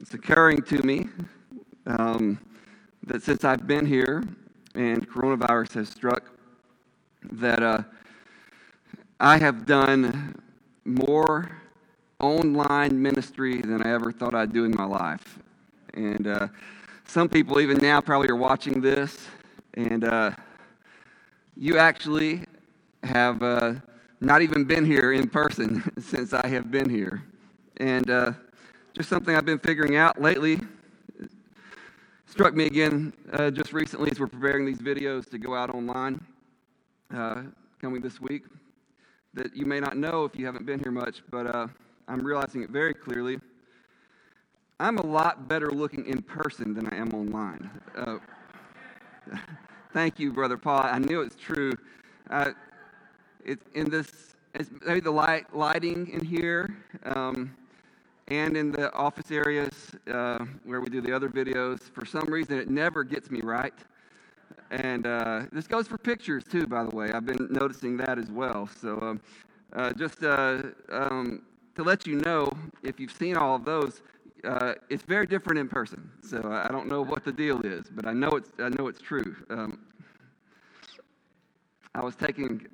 It's occurring to me um, that since I've been here and coronavirus has struck, that uh, I have done more online ministry than I ever thought I'd do in my life. And uh, some people, even now, probably are watching this, and uh, you actually have uh, not even been here in person since I have been here. And uh, just something I've been figuring out lately struck me again uh, just recently as we're preparing these videos to go out online uh, coming this week that you may not know if you haven't been here much, but uh, I'm realizing it very clearly. I'm a lot better looking in person than I am online. Uh, thank you, Brother Paul. I knew it's true. Uh, it's in this, it's maybe the light, lighting in here um, and in the office areas uh, where we do the other videos. For some reason, it never gets me right. And uh, this goes for pictures too, by the way. I've been noticing that as well. So um, uh, just uh, um, to let you know, if you've seen all of those, uh, it's very different in person. So I don't know what the deal is, but I know it's I know it's true. Um, I was taking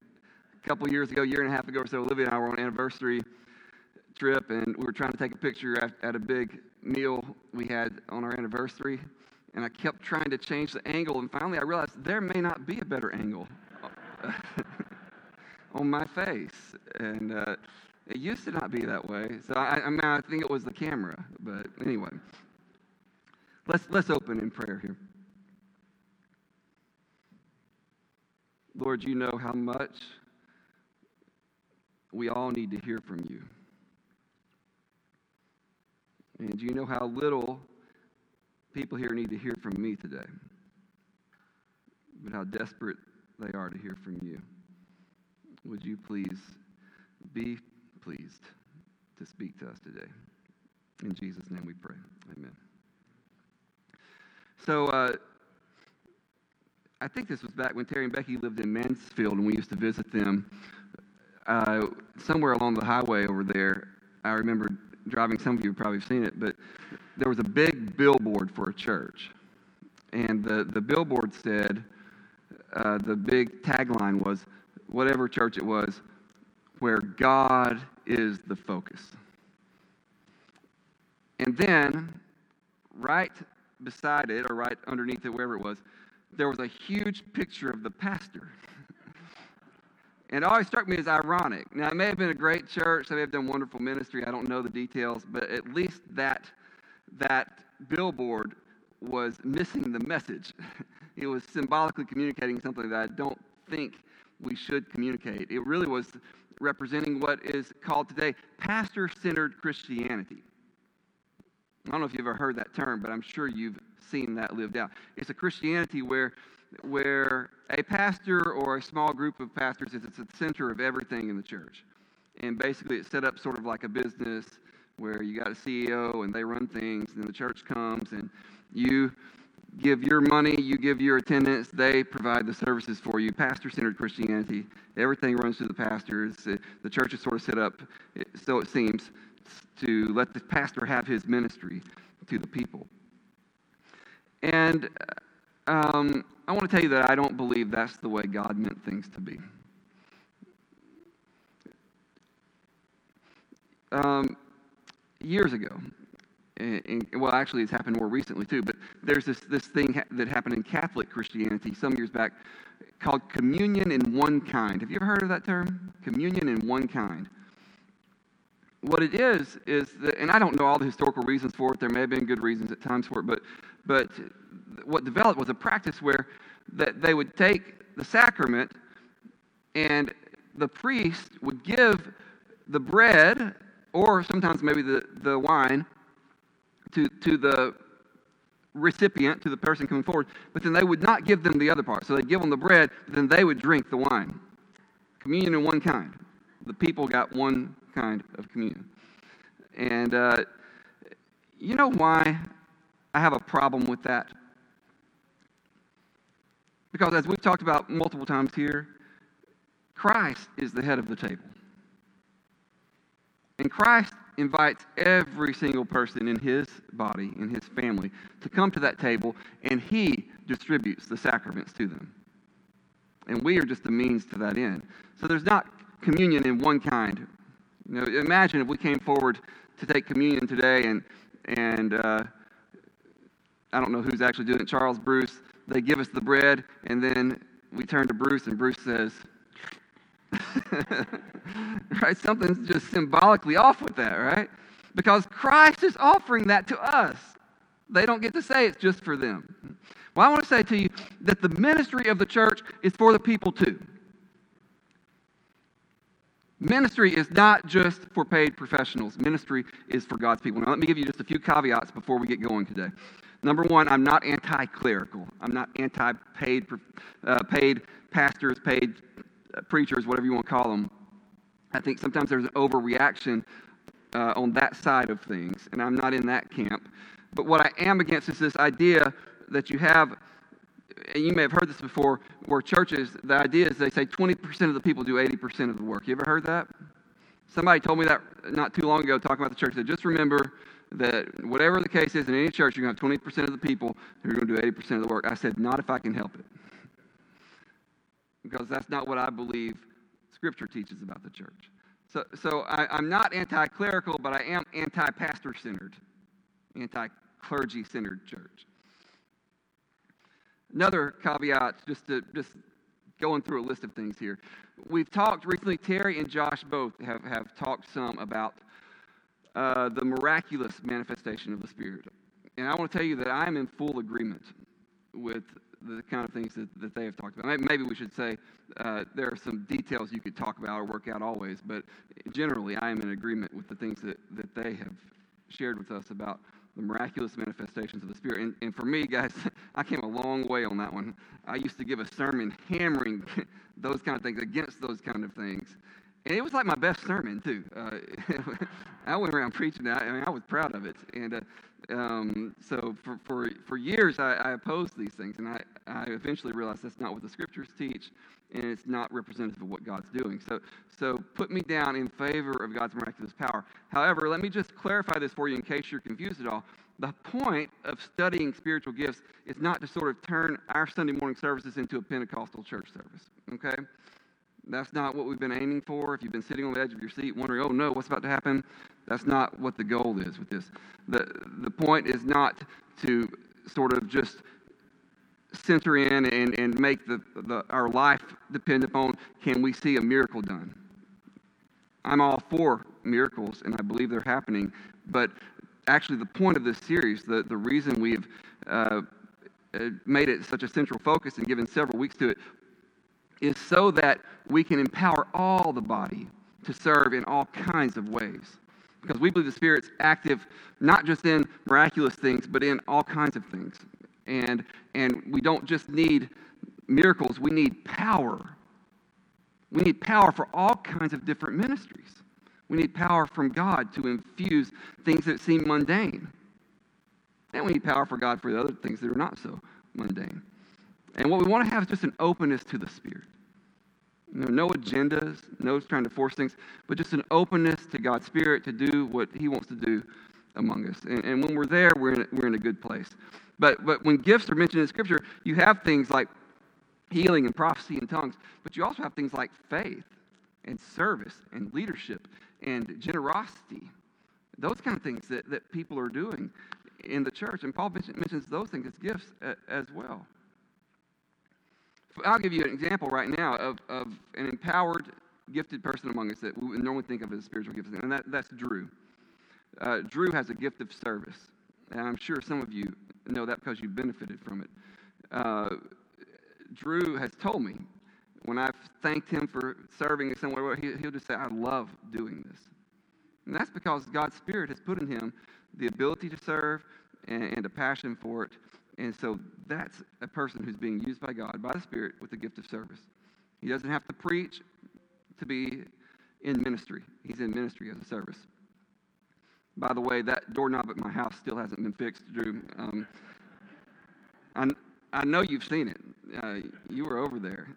a couple years ago, year and a half ago or so. Olivia and I were on anniversary trip, and we were trying to take a picture at, at a big meal we had on our anniversary and I kept trying to change the angle, and finally I realized there may not be a better angle on my face. And uh, it used to not be that way. So I, I, mean, I think it was the camera. But anyway, let's, let's open in prayer here. Lord, you know how much we all need to hear from you. And you know how little people here need to hear from me today, but how desperate they are to hear from you. Would you please be pleased to speak to us today? In Jesus' name we pray. Amen. So, uh, I think this was back when Terry and Becky lived in Mansfield, and we used to visit them uh, somewhere along the highway over there. I remember driving, some of you have probably seen it, but there was a big billboard for a church. And the, the billboard said, uh, the big tagline was, whatever church it was, where God is the focus. And then, right beside it, or right underneath it, wherever it was, there was a huge picture of the pastor. And it always struck me as ironic. Now, it may have been a great church, they may have done wonderful ministry, I don't know the details, but at least that, that billboard was missing the message. It was symbolically communicating something that I don't think we should communicate. It really was representing what is called today pastor centered Christianity. I don't know if you've ever heard that term, but I'm sure you've seen that lived out. It's a Christianity where where a pastor or a small group of pastors is at the center of everything in the church. And basically, it's set up sort of like a business where you got a CEO and they run things, and the church comes and you give your money, you give your attendance, they provide the services for you. Pastor centered Christianity. Everything runs through the pastors. The church is sort of set up, so it seems, to let the pastor have his ministry to the people. And uh, um, I want to tell you that I don't believe that's the way God meant things to be. Um, years ago, and, and, well, actually, it's happened more recently too, but there's this, this thing ha- that happened in Catholic Christianity some years back called communion in one kind. Have you ever heard of that term? Communion in one kind. What it is, is that, and I don't know all the historical reasons for it, there may have been good reasons at times for it, but, but what developed was a practice where that they would take the sacrament and the priest would give the bread or sometimes maybe the, the wine to, to the recipient, to the person coming forward, but then they would not give them the other part. So they'd give them the bread, then they would drink the wine. Communion in one kind. The people got one kind of communion. And uh, you know why I have a problem with that? Because as we've talked about multiple times here, Christ is the head of the table. And Christ invites every single person in his body, in his family, to come to that table, and he distributes the sacraments to them. And we are just the means to that end. So there's not communion in one kind. You know, imagine if we came forward to take communion today, and and uh, I don't know who's actually doing it. Charles, Bruce. They give us the bread, and then we turn to Bruce, and Bruce says, right? Something's just symbolically off with that, right? Because Christ is offering that to us. They don't get to say it's just for them. Well, I want to say to you that the ministry of the church is for the people too. Ministry is not just for paid professionals. Ministry is for God's people. Now, let me give you just a few caveats before we get going today. Number one, I'm not anti clerical. I'm not anti paid uh, paid pastors, paid uh, preachers, whatever you want to call them. I think sometimes there's an overreaction uh, on that side of things, and I'm not in that camp. But what I am against is this idea that you have, and you may have heard this before, where churches, the idea is they say 20% of the people do 80% of the work. You ever heard that? Somebody told me that not too long ago talking about the church. They just remember that whatever the case is in any church, you're going to have 20% of the people who are going to do 80% of the work. I said, not if I can help it. Because that's not what I believe Scripture teaches about the church. So, so I, am not anti clerical, but I am anti pastor centered, anti clergy centered church. Another caveat, just to just going through a list of things here. We've talked recently, Terry and Josh both have, have talked some about uh, the miraculous manifestation of the Spirit. And I want to tell you that I'm in full agreement with the kind of things that, that they have talked about. Maybe we should say uh, there are some details you could talk about or work out always, but generally I am in agreement with the things that, that they have shared with us about the miraculous manifestations of the Spirit. And, and for me, guys, I came a long way on that one. I used to give a sermon hammering those kind of things, against those kind of things. And it was like my best sermon, too. Uh, I went around preaching that. I mean, I was proud of it. And uh, um, so for, for, for years, I, I, opposed these things. And I, I eventually realized that's not what the scriptures teach, and it's not representative of what God's doing. So, so put me down in favor of God's miraculous power. However, let me just clarify this for you in case you're confused at all. The point of studying spiritual gifts is not to sort of turn our Sunday morning services into a Pentecostal church service, okay? That's not what we've been aiming for. If you've been sitting on the edge of your seat wondering, oh no, what's about to happen? That's not what the goal is with this. The, the point is not to sort of just center in and, and make the, the, our life depend upon can we see a miracle done. I'm all for miracles, and I believe they're happening. But actually, the point of this series, the, the reason we've uh, uh made it such a central focus and given several weeks to it, is so that we can empower all the body to serve in all kinds of ways. Because we believe the Spirit's active not just in miraculous things, but in all kinds of things. And, and we don't just need miracles, we need power. We need power for all kinds of different ministries. We need power from God to infuse things that seem mundane. And we need power for God for the other things that are not so mundane. And what we want to have is just an openness to the Spirit. Know, no agendas, no trying to force things, but just an openness to God's Spirit to do what He wants to do among us. And, and when we're there, we're in, we're in a good place. But, but when gifts are mentioned in Scripture, you have things like healing and prophecy and tongues, but you also have things like faith and service and leadership and generosity. Those kind of things that, that people are doing in the church. And Paul mentions those things as gifts uh, as well. I'll give you an example right now of, of an empowered, gifted person among us that we normally think of as spiritual gifts, and that, that's Drew. Uh, Drew has a gift of service, and I'm sure some of you know that because you benefited from it. Uh, Drew has told me when I've thanked him for serving in some way, he, he'll just say, I love doing this. And that's because God's Spirit has put in him the ability to serve and, and a passion for it. And so that's a person who's being used by God, by the Spirit, with the gift of service. He doesn't have to preach to be in ministry, he's in ministry as a service. By the way, that doorknob at my house still hasn't been fixed, Drew. Um, I, I know you've seen it. Uh, you were over there.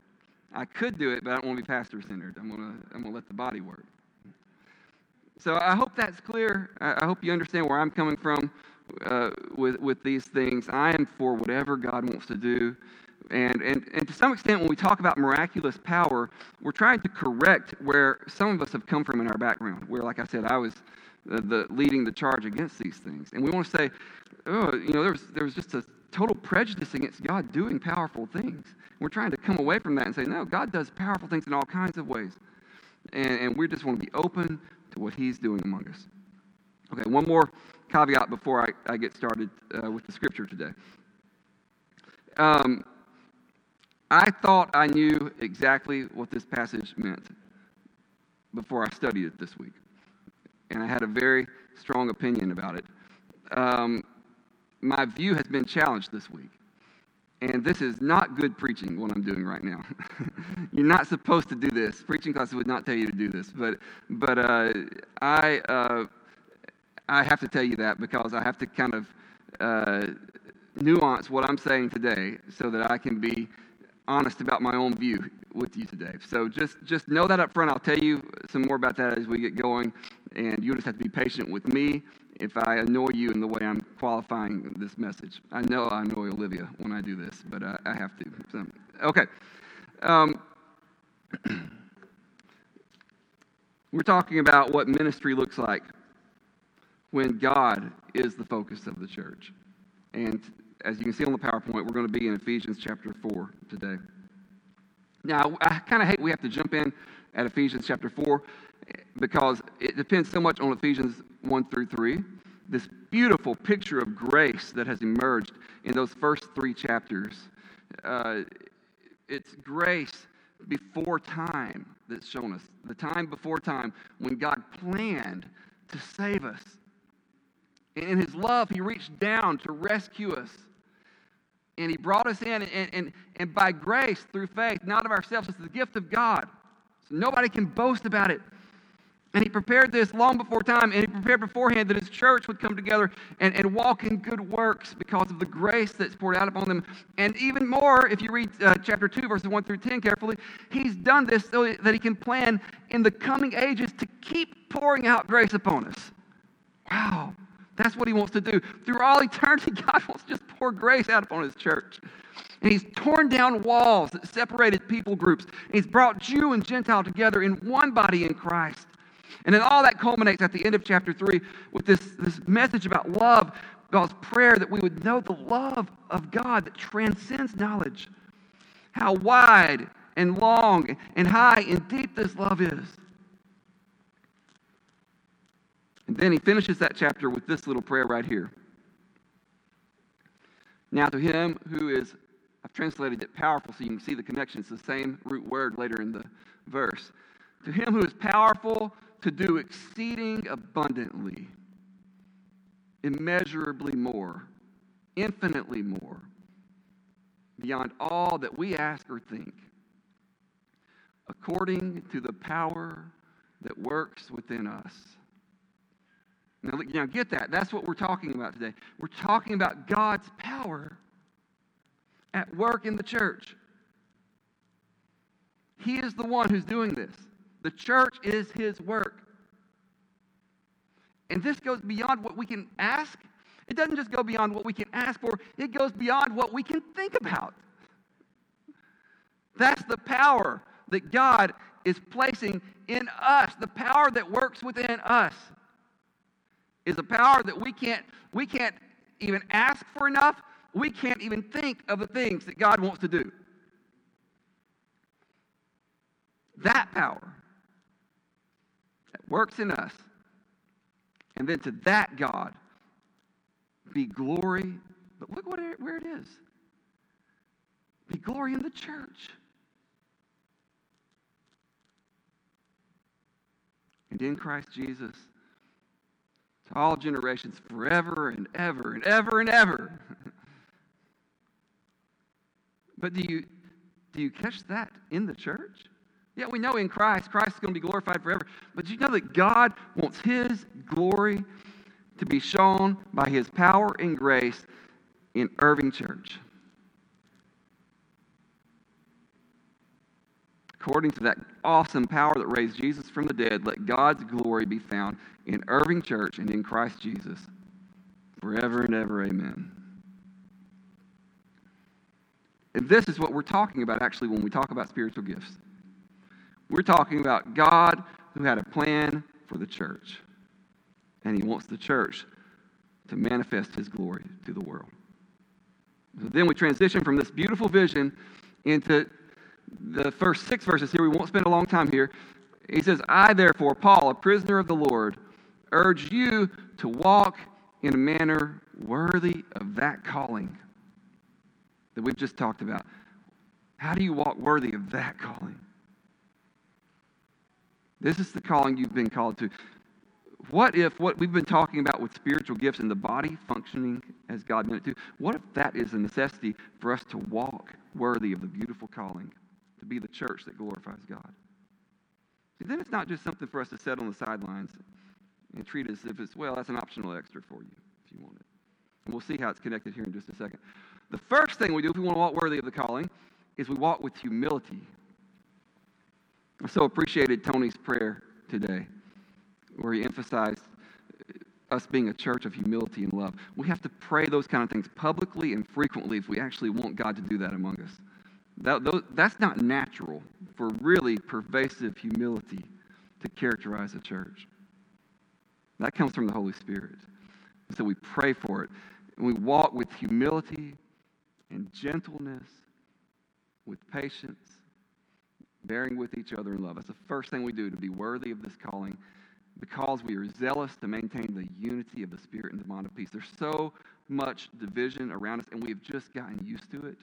I could do it, but I don't want to be pastor centered. I'm going to I'm gonna let the body work. So I hope that's clear. I hope you understand where I'm coming from uh, with, with these things. I am for whatever God wants to do. And, and, and to some extent, when we talk about miraculous power, we're trying to correct where some of us have come from in our background. Where, like I said, I was the, the leading the charge against these things. And we want to say, oh, you know, there was, there was just a total prejudice against God doing powerful things. We're trying to come away from that and say, no, God does powerful things in all kinds of ways. And, and we just want to be open to what He's doing among us. Okay, one more caveat before I, I get started uh, with the scripture today. Um, I thought I knew exactly what this passage meant before I studied it this week. And I had a very strong opinion about it. Um, my view has been challenged this week. And this is not good preaching, what I'm doing right now. You're not supposed to do this. Preaching classes would not tell you to do this. But, but uh, I, uh, I have to tell you that because I have to kind of uh, nuance what I'm saying today so that I can be honest about my own view with you today. So just, just know that up front. I'll tell you some more about that as we get going. And you just have to be patient with me if I annoy you in the way I'm qualifying this message. I know I annoy Olivia when I do this, but I, I have to. So, okay. Um, we're talking about what ministry looks like when God is the focus of the church. And as you can see on the PowerPoint, we're going to be in Ephesians chapter 4 today. Now, I kind of hate we have to jump in at Ephesians chapter 4 because it depends so much on Ephesians 1 through 3. This beautiful picture of grace that has emerged in those first three chapters. Uh, it's grace before time that's shown us. The time before time when God planned to save us. And in his love, he reached down to rescue us and he brought us in, and, and, and by grace, through faith, not of ourselves, it's the gift of God. So nobody can boast about it. And he prepared this long before time, and he prepared beforehand that his church would come together and, and walk in good works because of the grace that's poured out upon them. And even more, if you read uh, chapter 2, verses 1 through 10 carefully, he's done this so that he can plan in the coming ages to keep pouring out grace upon us. Wow. That's what he wants to do. Through all eternity, God wants to just pour grace out upon his church. And he's torn down walls that separated people groups. And he's brought Jew and Gentile together in one body in Christ. And then all that culminates at the end of chapter 3 with this, this message about love, God's prayer that we would know the love of God that transcends knowledge. How wide and long and high and deep this love is. And then he finishes that chapter with this little prayer right here. Now, to him who is, I've translated it powerful so you can see the connection. It's the same root word later in the verse. To him who is powerful to do exceeding abundantly, immeasurably more, infinitely more, beyond all that we ask or think, according to the power that works within us. Now, now, get that. That's what we're talking about today. We're talking about God's power at work in the church. He is the one who's doing this. The church is his work. And this goes beyond what we can ask. It doesn't just go beyond what we can ask for, it goes beyond what we can think about. That's the power that God is placing in us, the power that works within us is a power that we can't, we can't even ask for enough. We can't even think of the things that God wants to do. That power that works in us. And then to that God be glory. But look what it, where it is. Be glory in the church. And in Christ Jesus all generations forever and ever and ever and ever. but do you, do you catch that in the church? Yeah, we know in Christ, Christ is going to be glorified forever. But you know that God wants His glory to be shown by His power and grace in Irving Church. According to that awesome power that raised Jesus from the dead, let God's glory be found in Irving Church and in Christ Jesus forever and ever. Amen. And this is what we're talking about actually when we talk about spiritual gifts. We're talking about God who had a plan for the church. And he wants the church to manifest his glory to the world. So then we transition from this beautiful vision into the first six verses here. We won't spend a long time here. He says, I, therefore, Paul, a prisoner of the Lord, urge you to walk in a manner worthy of that calling that we've just talked about. How do you walk worthy of that calling? This is the calling you've been called to. What if what we've been talking about with spiritual gifts in the body functioning as God meant it to, what if that is a necessity for us to walk worthy of the beautiful calling, to be the church that glorifies God? See, then it's not just something for us to sit on the sidelines and treat as if it's, well, that's an optional extra for you if you want it. And we'll see how it's connected here in just a second. The first thing we do if we want to walk worthy of the calling is we walk with humility. I so appreciated Tony's prayer today, where he emphasized us being a church of humility and love. We have to pray those kind of things publicly and frequently if we actually want God to do that among us. That, that's not natural for really pervasive humility to characterize a church. That comes from the Holy Spirit. So we pray for it. And we walk with humility and gentleness, with patience, bearing with each other in love. That's the first thing we do to be worthy of this calling because we are zealous to maintain the unity of the Spirit and the bond of peace. There's so much division around us, and we've just gotten used to it.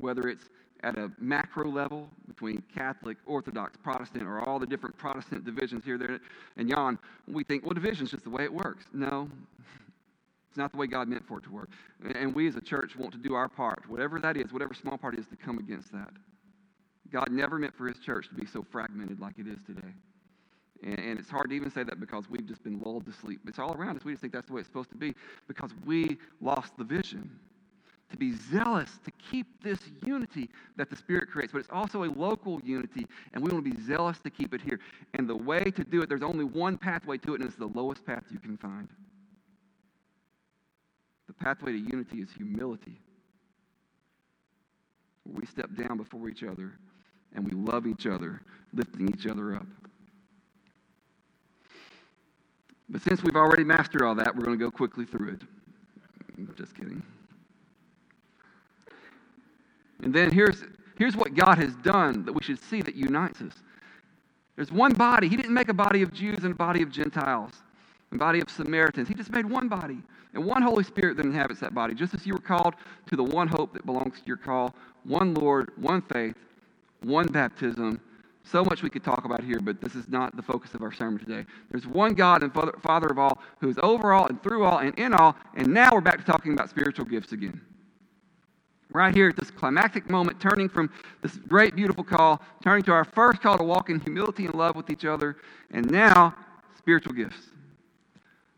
Whether it's at a macro level between Catholic, Orthodox, Protestant, or all the different Protestant divisions here, there, and yon, we think, well, division is just the way it works. No, it's not the way God meant for it to work. And we as a church want to do our part, whatever that is, whatever small part is, to come against that. God never meant for his church to be so fragmented like it is today. And, it's hard to even say that because we've just been lulled to sleep. It's all around us. We just think that's the way it's supposed to be because we lost the vision to be zealous to keep this unity that the Spirit creates. But it's also a local unity, and we want to be zealous to keep it here. And the way to do it, there's only one pathway to it, and it's the lowest path you can find. The pathway to unity is humility. We step down before each other and we love each other, lifting each other up. But since we've already mastered all that, we're going to go quickly through it. Just kidding. And then here's, here's what God has done that we should see that unites us. There's one body. He didn't make a body of Jews and a body of Gentiles, a body of Samaritans. He just made one body and one Holy Spirit that inhabits that body. Just as you were called to the one hope that belongs to your call, one Lord, one faith, one baptism. So much we could talk about here, but this is not the focus of our sermon today. There's one God and Father, of all, who is over all and through all and in all. And now we're back to talking about spiritual gifts again. Right here at this climactic moment, turning from this great, beautiful call, turning to our first call to walk in humility and love with each other, and now spiritual gifts.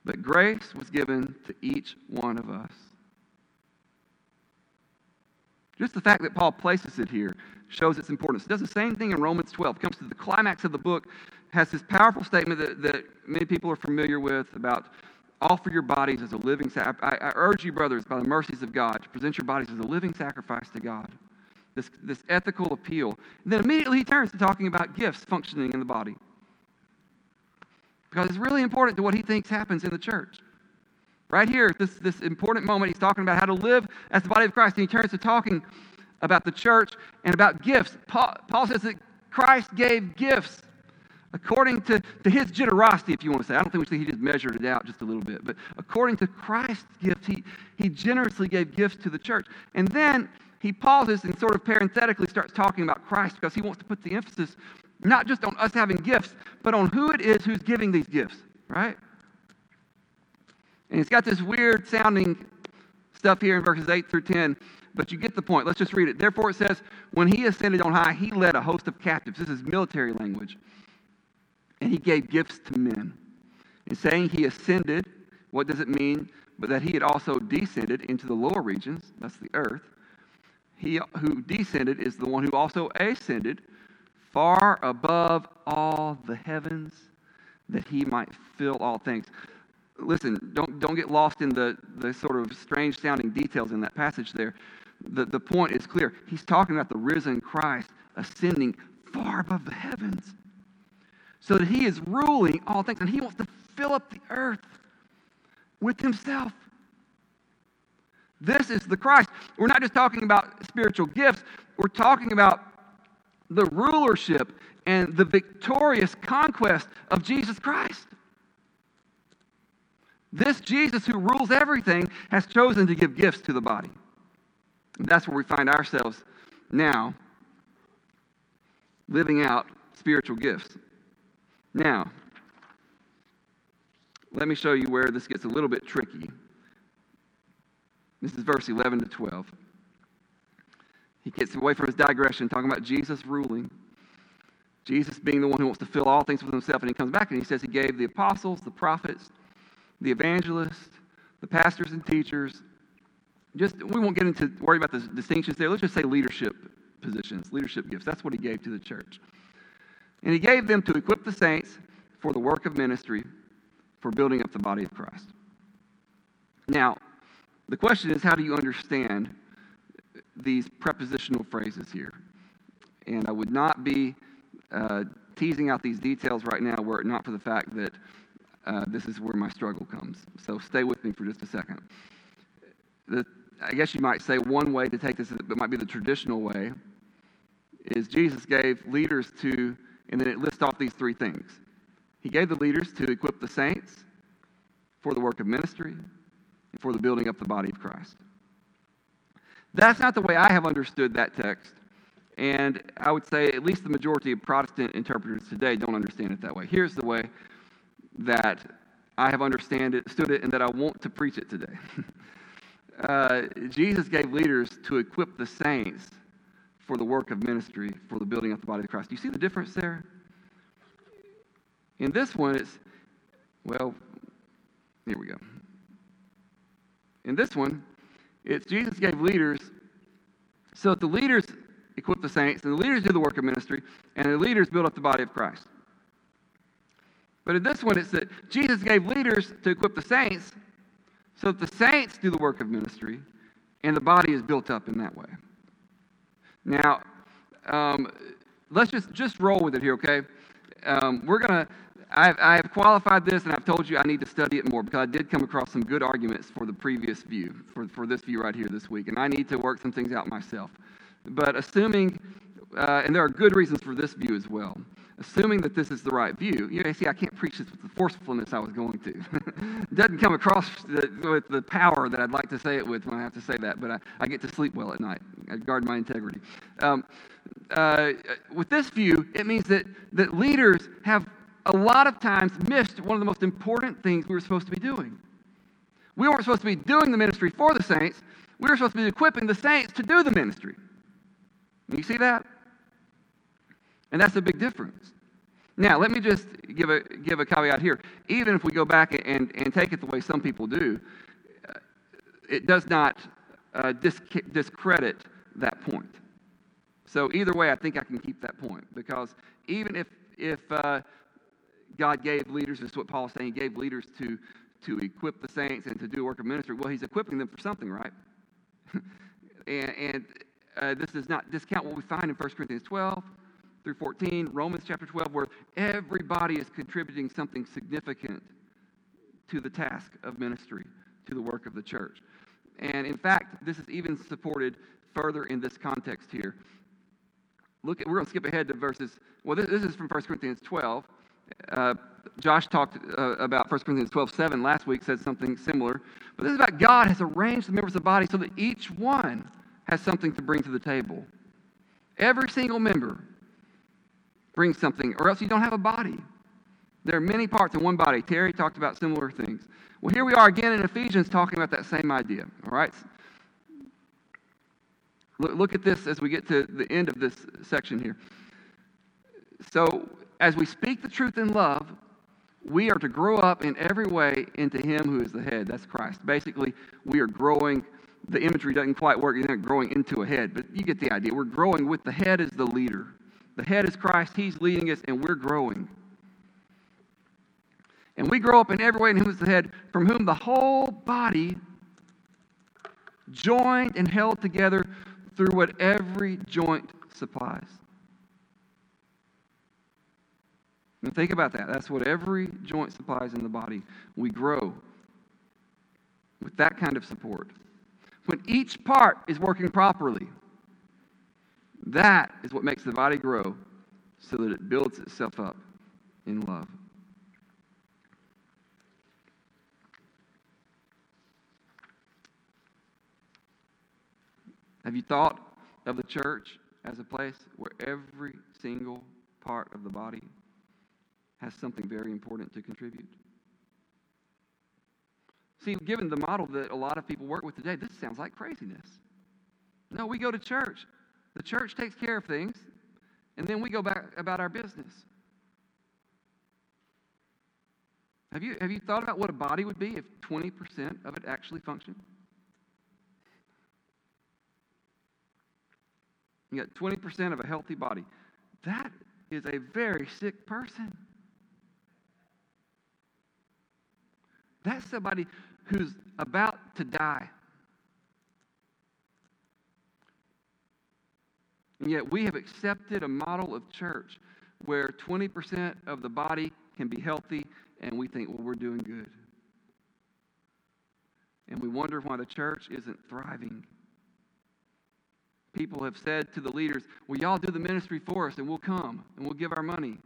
But grace was given to each one of us. Just the fact that Paul places it here shows its importance. It does the same thing in Romans 12. It comes to the climax of the book, has this powerful statement that, that many people are familiar with about offer your bodies as a living sacrifice. I, urge you, brothers, by the mercies of God, to present your bodies as a living sacrifice to God. This, this ethical appeal. And then immediately he turns to talking about gifts functioning in the body. Because it's really important to what he thinks happens in the church. Right here, this, this important moment, he's talking about how to live as the body of Christ. And he turns to talking about the church and about gifts. Paul, Paul says that Christ gave gifts according to, to his generosity, if you want to say. I don't think we think he just measured it out just a little bit, but according to Christ's gift, he, he generously gave gifts to the church. And then he pauses and sort of parenthetically starts talking about Christ because he wants to put the emphasis not just on us having gifts, but on who it is who's giving these gifts, right? And it's got this weird sounding stuff here in verses 8 through 10, but you get the point. Let's just read it. Therefore, it says, When he ascended on high, he led a host of captives. This is military language. And he gave gifts to men. In saying he ascended, what does it mean? But that he had also descended into the lower regions, that's the earth. he who descended is the one who also ascended far above all the heavens that he might fill all things. Listen, don't, don't get lost in the, the sort of strange sounding details in that passage there. The, the point is clear. He's talking about the risen Christ ascending far above the heavens so that he is ruling all things and he wants to fill up the earth with himself. This is the Christ. We're not just talking about spiritual gifts, we're talking about the rulership and the victorious conquest of Jesus Christ. This Jesus who rules everything has chosen to give gifts to the body. And that's where we find ourselves now, living out spiritual gifts. Now, let me show you where this gets a little bit tricky. This is verse 11 to 12. He gets away from his digression, talking about Jesus ruling. Jesus being the one who wants to fill all things with himself. And he comes back and he says he gave the apostles, the prophets, the evangelists, the pastors and teachers. Just we won't get into worry about the distinctions there. Let's just say leadership positions, leadership gifts. That's what he gave to the church. And he gave them to equip the saints for the work of ministry, for building up the body of Christ. Now, the question is how do you understand these prepositional phrases here? And I would not be uh, teasing out these details right now were it not for the fact that uh, this is where my struggle comes. So stay with me for just a second. The, I guess you might say one way to take this, it might be the traditional way, is Jesus gave leaders to, and then it lists off these three things. He gave the leaders to equip the saints for the work of ministry and for the building up the body of Christ. That's not the way I have understood that text. And I would say at least the majority of Protestant interpreters today don't understand it that way. Here's the way that I have understood it, and that I want to preach it today. uh, Jesus gave leaders to equip the saints for the work of ministry, for the building up the body of Christ. Do you see the difference there? In this one, it's, well, here we go. In this one, it's Jesus gave leaders so that the leaders equip the saints, and the leaders do the work of ministry, and the leaders build up the body of Christ. But in this one, it's that Jesus gave leaders to equip the saints so that the saints do the work of ministry, and the body is built up in that way. Now, um, let's just, just roll with it here, okay? Um, we're I've, I've qualified this and I've told you I need to study it more because I did come across some good arguments for the previous view, for, for this view right here this week, and I need to work some things out myself. But assuming, uh, and there are good reasons for this view as well, assuming that this is the right view, you know, see, I can't preach this with the forcefulness I was going to. it doesn't come across the, with the power that I'd like to say it with when I have to say that, but I, I get to sleep well at night. I guard my integrity. Um, uh, with this view, it means that, that leaders have a lot of times missed one of the most important things we were supposed to be doing. We weren't supposed to be doing the ministry for the saints, we were supposed to be equipping the saints to do the ministry. You see that? And that's a big difference. Now, let me just give a, give a caveat here. Even if we go back and, and take it the way some people do, uh, it does not uh, discredit that point. So, either way, I think I can keep that point because even if, if uh, God gave leaders, this is what Paul is saying, he gave leaders to, to equip the saints and to do work of ministry. Well, he's equipping them for something, right? and, and uh, this does not discount what we find in 1 Corinthians 12 through 14, Romans chapter 12, where everybody is contributing something significant to the task of ministry, to the work of the church. And in fact, this is even supported further in this context here. Look, at, we're going to skip ahead to verses. Well, this, this is from 1 Corinthians 12. Uh, Josh talked uh, about 1 Corinthians 12, 7 last week, said something similar. But this is about God has arranged the members of the body so that each one has something to bring to the table. Every single member brings something, or else you don't have a body. There are many parts in one body. Terry talked about similar things. Well, here we are again in Ephesians talking about that same idea. All right? Look at this as we get to the end of this section here. So, as we speak the truth in love, we are to grow up in every way into Him who is the head. That's Christ. Basically, we are growing the imagery doesn't quite work. You're not growing into a head, but you get the idea. We're growing with the head as the leader. The head is Christ, He's leading us, and we're growing. And we grow up in every way in whom is the head, from whom the whole body, joined and held together through what every joint supplies. Now think about that. That's what every joint supplies in the body. We grow with that kind of support. When each part is working properly, that is what makes the body grow so that it builds itself up in love. Have you thought of the church as a place where every single part of the body has something very important to contribute? See, given the model that a lot of people work with today, this sounds like craziness. No, we go to church. The church takes care of things, and then we go back about our business. Have you, have you thought about what a body would be if 20% of it actually functioned? You got 20% of a healthy body. That is a very sick person. That's somebody who's about to die. And yet we have accepted a model of church where 20% of the body can be healthy, and we think, well, we're doing good. And we wonder why the church isn't thriving. People have said to the leaders, Well, y'all do the ministry for us, and we'll come and we'll give our money.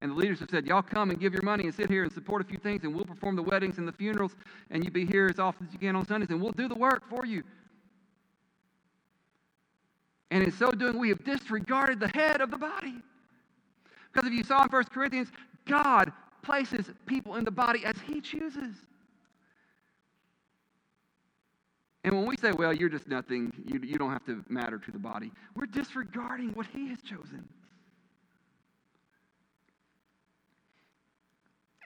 And the leaders have said, Y'all come and give your money and sit here and support a few things, and we'll perform the weddings and the funerals, and you be here as often as you can on Sundays, and we'll do the work for you. And in so doing, we have disregarded the head of the body. Because if you saw in 1 Corinthians, God places people in the body as He chooses. And when we say, well, you're just nothing, you, you don't have to matter to the body, we're disregarding what He has chosen.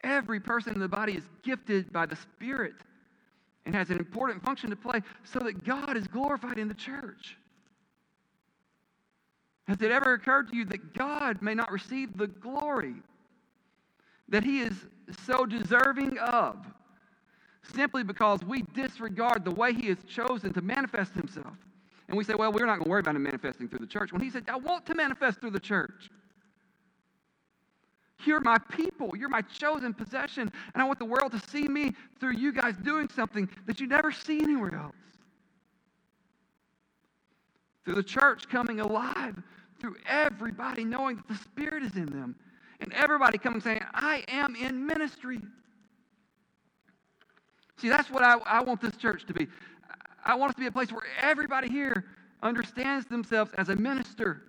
Every person in the body is gifted by the Spirit and has an important function to play so that God is glorified in the church. Has it ever occurred to you that God may not receive the glory that He is so deserving of simply because we disregard the way He has chosen to manifest Himself? And we say, well, we're not going to worry about Him manifesting through the church. When He said, I want to manifest through the church. You're my people. You're my chosen possession. And I want the world to see me through you guys doing something that you never see anywhere else. Through the church coming alive through everybody knowing that the Spirit is in them. And everybody coming saying, I am in ministry. See, that's what I, I want this church to be. I want us to be a place where everybody here understands themselves as a minister.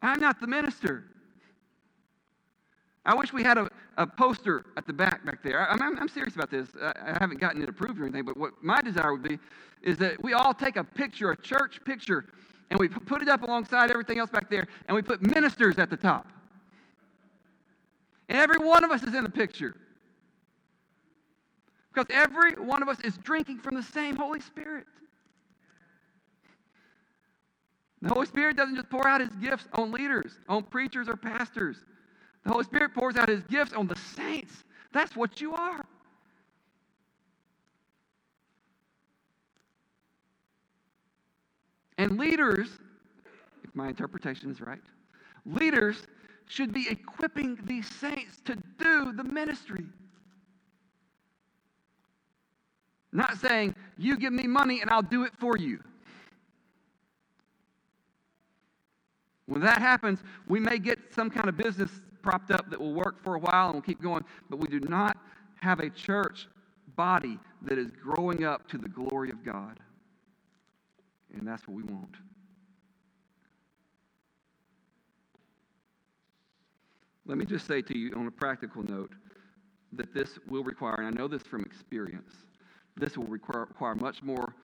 I'm not the minister. I wish we had a, a poster at the back back there. I, am I'm serious about this. I, I haven't gotten it approved or anything, but what my desire would be is that we all take a picture, a church picture, and we put it up alongside everything else back there, and we put ministers at the top. And every one of us is in the picture. Because every one of us is drinking from the same Holy Spirit. The Holy Spirit doesn't just pour out his gifts on leaders, on preachers or pastors. The Holy Spirit pours out his gifts on the saints. That's what you are. And leaders, if my interpretation is right, leaders should be equipping these saints to do the ministry. Not saying, you give me money and I'll do it for you. When that happens, we may get some kind of business propped up that will work for a while and we'll keep going, but we do not have a church body that is growing up to the glory of God. And that's what we want. Let me just say to you on a practical note that this will require, and I know this from experience, this will require, require much more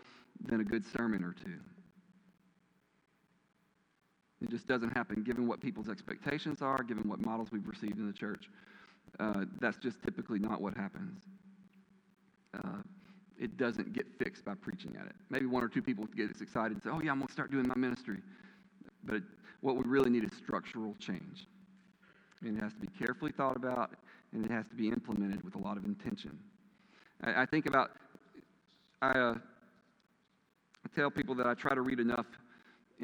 than a good sermon or two. It just doesn't happen given what people's expectations are, given what models we've received in the church. Uh, that's just typically not what happens. Uh, it doesn't get fixed by preaching at it. Maybe one or two people get excited and say, oh, yeah, I'm going to start doing my ministry. But what we really need is structural change. And it has to be carefully thought about, and it has to be implemented with a lot of intention. I, I think about, I, uh, I tell people that I try to read enough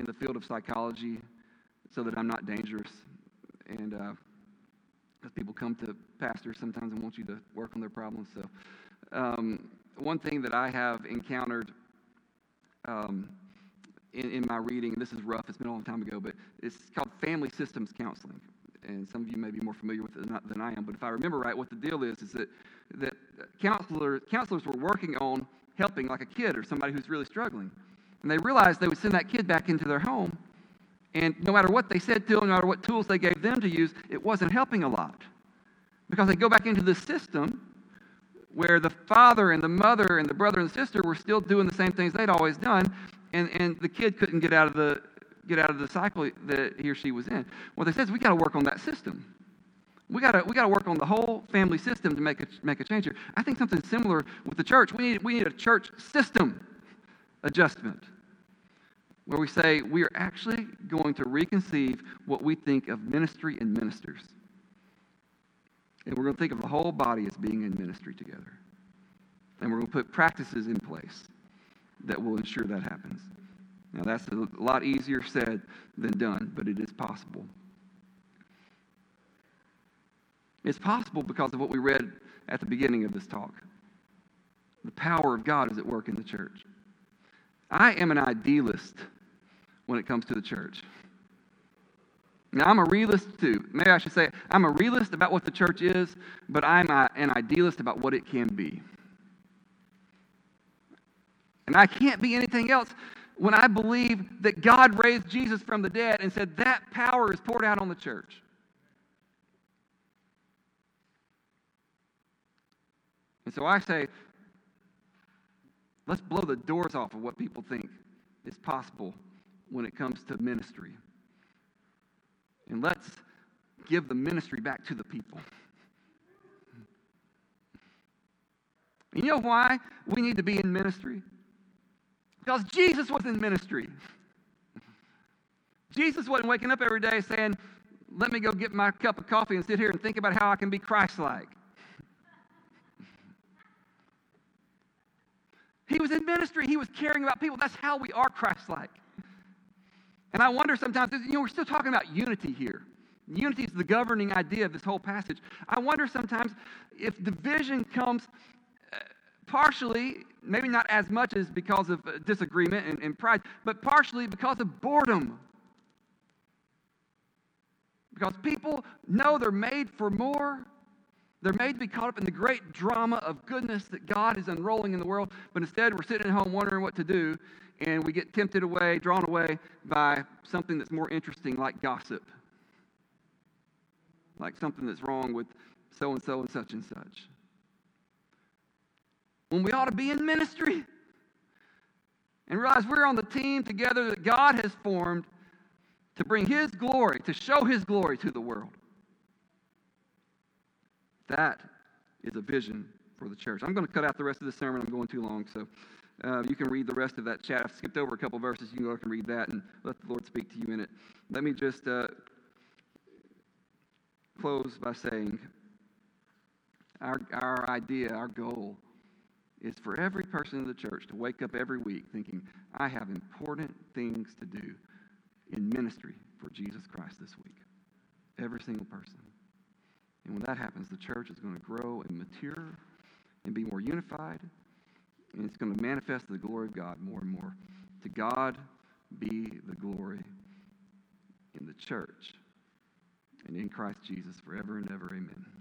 in the field of psychology so that I'm not dangerous. And uh, because people come to pastors sometimes and want you to work on their problems. So, um, one thing that I have encountered um, in, in, my reading, this is rough, it's been a long time ago, but it's called family systems counseling. And some of you may be more familiar with it than, than I am. But if I remember right, what the deal is is that, that counselors, counselors were working on helping like a kid or somebody who's really struggling. And they realized they would send that kid back into their home and no matter what they said to them, no matter what tools they gave them to use, it wasn't helping a lot. Because they go back into the system where the father and the mother and the brother and sister were still doing the same things they'd always done, and, and the kid couldn't get out of the get out of the cycle that he or she was in. What they said is we got to work on that system. We got to we got to work on the whole family system to make a make a change here. I think something similar with the church. We need we need a church system adjustment where we say we are actually going to reconceive what we think of ministry and ministers. And we're going to think of the whole body as being in ministry together. And we're going to put practices in place that will ensure that happens. Now, that's a lot easier said than done, but it is possible. It's possible because of what we read at the beginning of this talk. The power of God is at work in the church. I am an idealist when it comes to the church. Now, I'm a realist too. Maybe I should say I'm a realist about what the church is, but I'm a, an idealist about what it can be. And I can't be anything else when I believe that God raised Jesus from the dead and said that power is poured out on the church. And so I say, let's blow the doors off of what people think is possible when it comes to ministry. And let's give the ministry back to the people. You know why we need to be in ministry? Because Jesus was in ministry. Jesus wasn't waking up every day saying, Let me go get my cup of coffee and sit here and think about how I can be Christ like. He was in ministry, he was caring about people. That's how we are Christ like. And I wonder sometimes, you know, we're still talking about unity here. Unity is the governing idea of this whole passage. I wonder sometimes if division comes uh, partially, maybe not as much as because of uh, disagreement and, and pride, but partially because of boredom. Because people know they're made for more. They're made to be caught up in the great drama of goodness that God is unrolling in the world, but instead we're sitting at home wondering what to do and we get tempted away, drawn away by something that's more interesting, like gossip, like something that's wrong with so and so and such and such. When we ought to be in ministry and realize we're on the team together that God has formed to bring His glory, to show His glory to the world. That is a vision for the church. I'm going to cut out the rest of the sermon. I'm going too long, so. Uh, you can read the rest of that chat. I've skipped over a couple verses. You can go and read that and let the Lord speak to you in it. Let me just uh, close by saying our, our idea, our goal, is for every person in the church to wake up every week thinking, I have important things to do in ministry for Jesus Christ this week. Every single person. And when that happens, the church is going to grow and mature and be more unified and it's going to manifest the glory of God more and more. To God be the glory in the church and in Christ Jesus forever and ever. Amen.